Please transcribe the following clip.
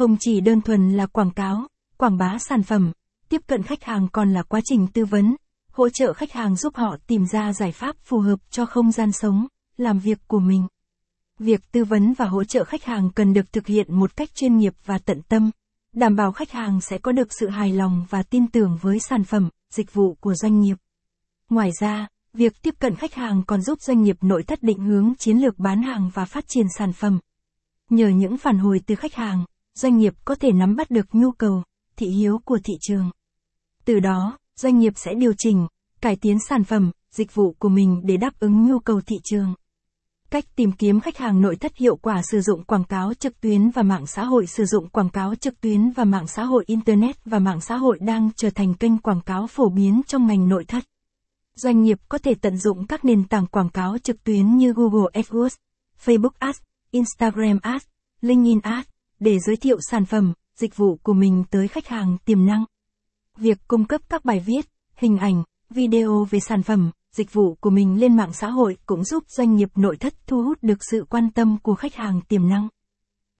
Không chỉ đơn thuần là quảng cáo, quảng bá sản phẩm, tiếp cận khách hàng còn là quá trình tư vấn, hỗ trợ khách hàng giúp họ tìm ra giải pháp phù hợp cho không gian sống, làm việc của mình. Việc tư vấn và hỗ trợ khách hàng cần được thực hiện một cách chuyên nghiệp và tận tâm, đảm bảo khách hàng sẽ có được sự hài lòng và tin tưởng với sản phẩm, dịch vụ của doanh nghiệp. Ngoài ra, việc tiếp cận khách hàng còn giúp doanh nghiệp nội thất định hướng chiến lược bán hàng và phát triển sản phẩm. Nhờ những phản hồi từ khách hàng, doanh nghiệp có thể nắm bắt được nhu cầu, thị hiếu của thị trường. Từ đó, doanh nghiệp sẽ điều chỉnh, cải tiến sản phẩm, dịch vụ của mình để đáp ứng nhu cầu thị trường. Cách tìm kiếm khách hàng nội thất hiệu quả sử dụng quảng cáo trực tuyến và mạng xã hội sử dụng quảng cáo trực tuyến và mạng xã hội internet và mạng xã hội đang trở thành kênh quảng cáo phổ biến trong ngành nội thất. Doanh nghiệp có thể tận dụng các nền tảng quảng cáo trực tuyến như Google AdWords, Facebook Ads, Instagram Ads, LinkedIn Ads để giới thiệu sản phẩm, dịch vụ của mình tới khách hàng tiềm năng. Việc cung cấp các bài viết, hình ảnh, video về sản phẩm, dịch vụ của mình lên mạng xã hội cũng giúp doanh nghiệp nội thất thu hút được sự quan tâm của khách hàng tiềm năng.